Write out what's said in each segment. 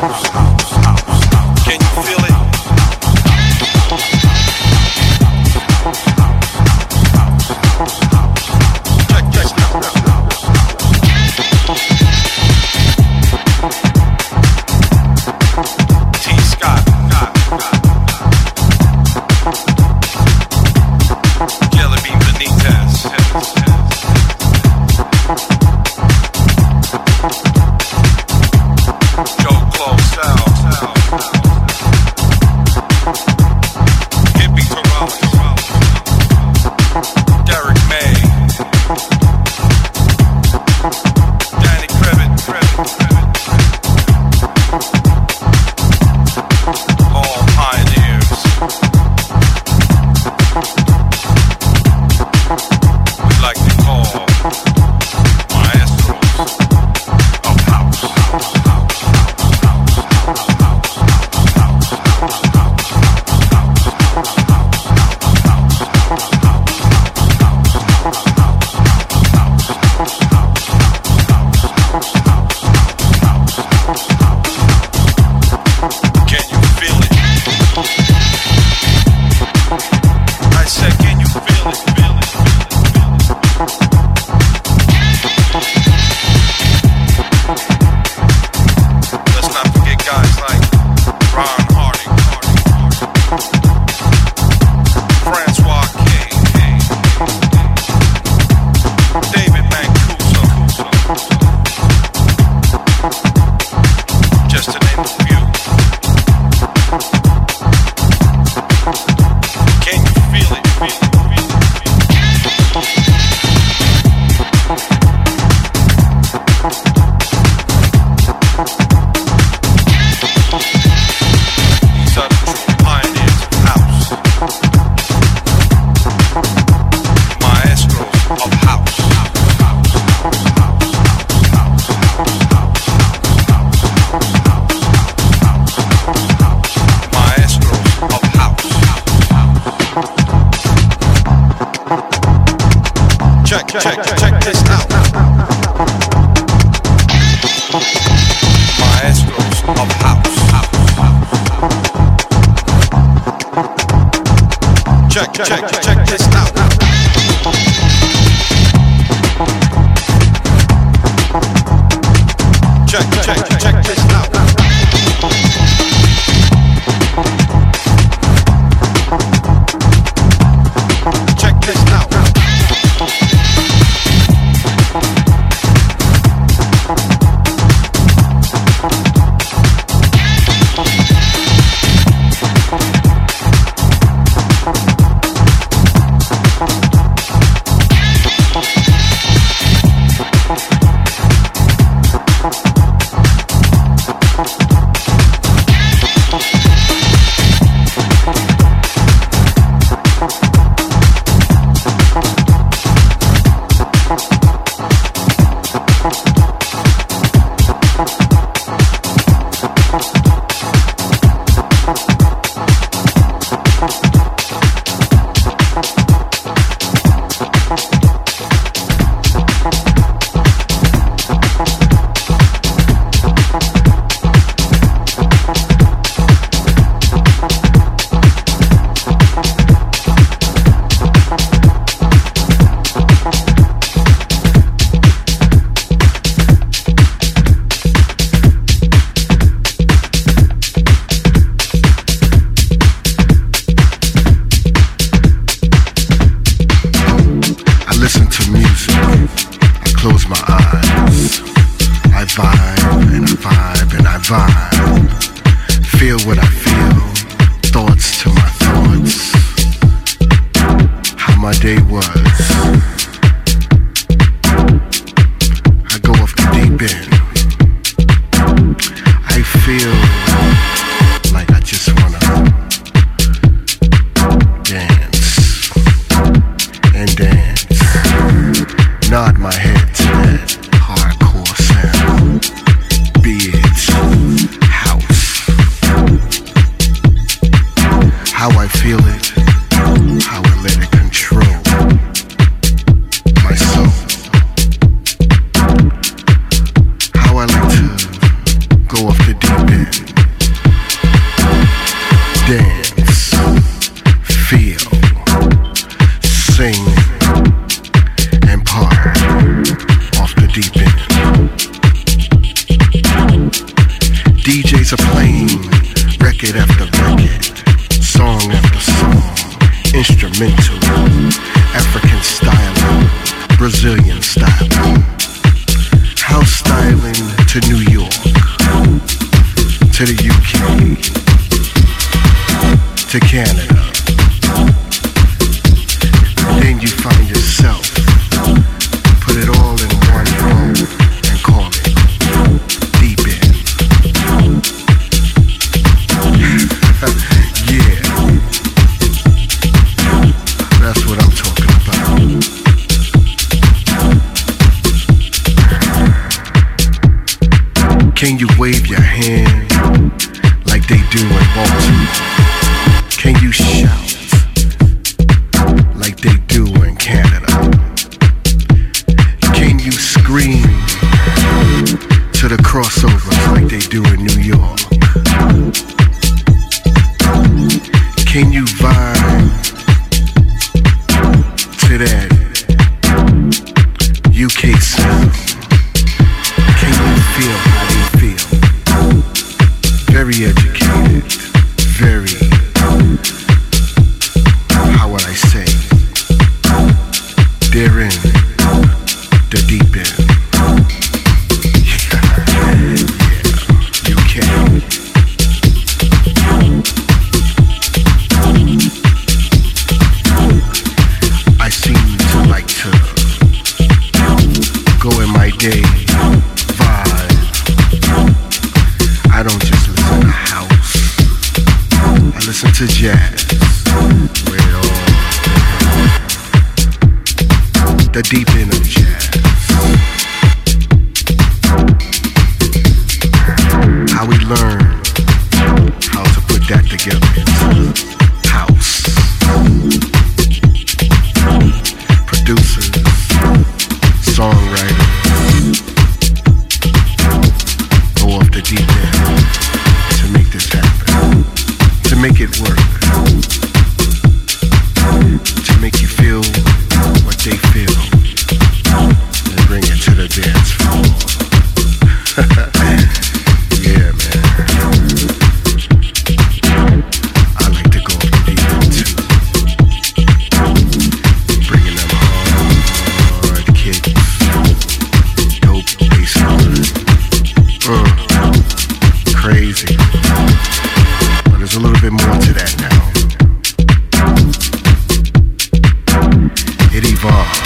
house.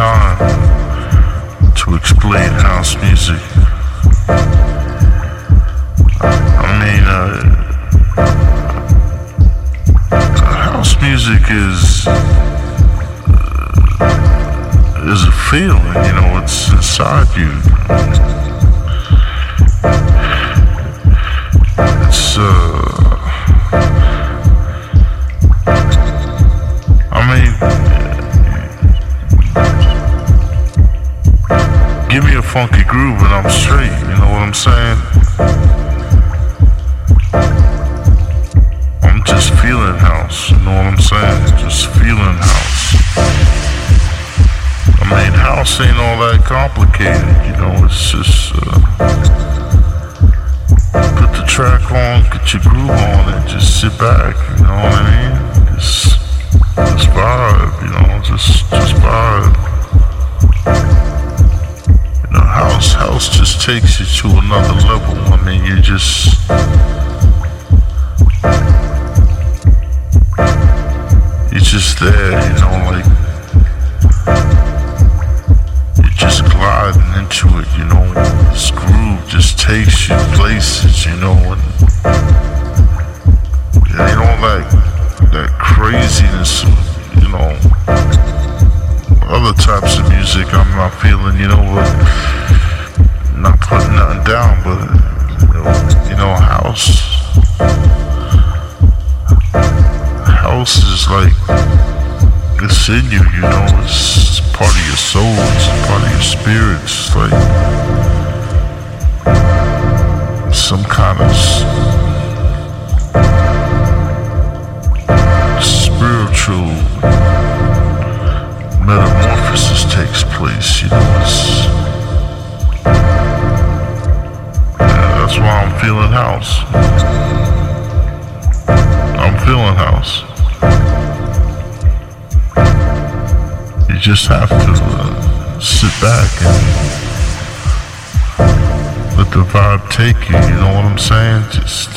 time to explain house music. I mean, uh, house music is uh, is a feeling, you know, it's inside you. Groove and I'm straight. You know what I'm saying? I'm just feeling house. You know what I'm saying? Just feeling house. I mean, house ain't all that complicated. You know, it's just uh, put the track on, get your groove on, and just sit back. You know what I mean? Takes you to another level. I mean, you just you're just there, you know, like you're just gliding into it, you know. This groove just takes you places, you know, and it ain't all that that craziness, you know, other types of music I'm not feeling, you know, but it's in you, you know, it's part of your soul, it's part of your spirit, it's like some kind of have to uh, sit back and let the vibe take you, you know what I'm saying? Just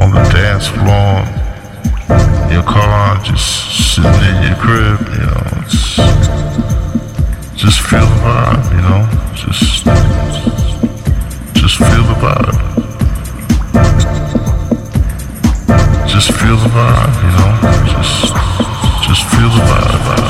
on the dance floor, in your car, just sitting in your crib, you know, it's, just feel the vibe, you know, just, just feel the vibe. Just feel the vibe, you know, just, just feel the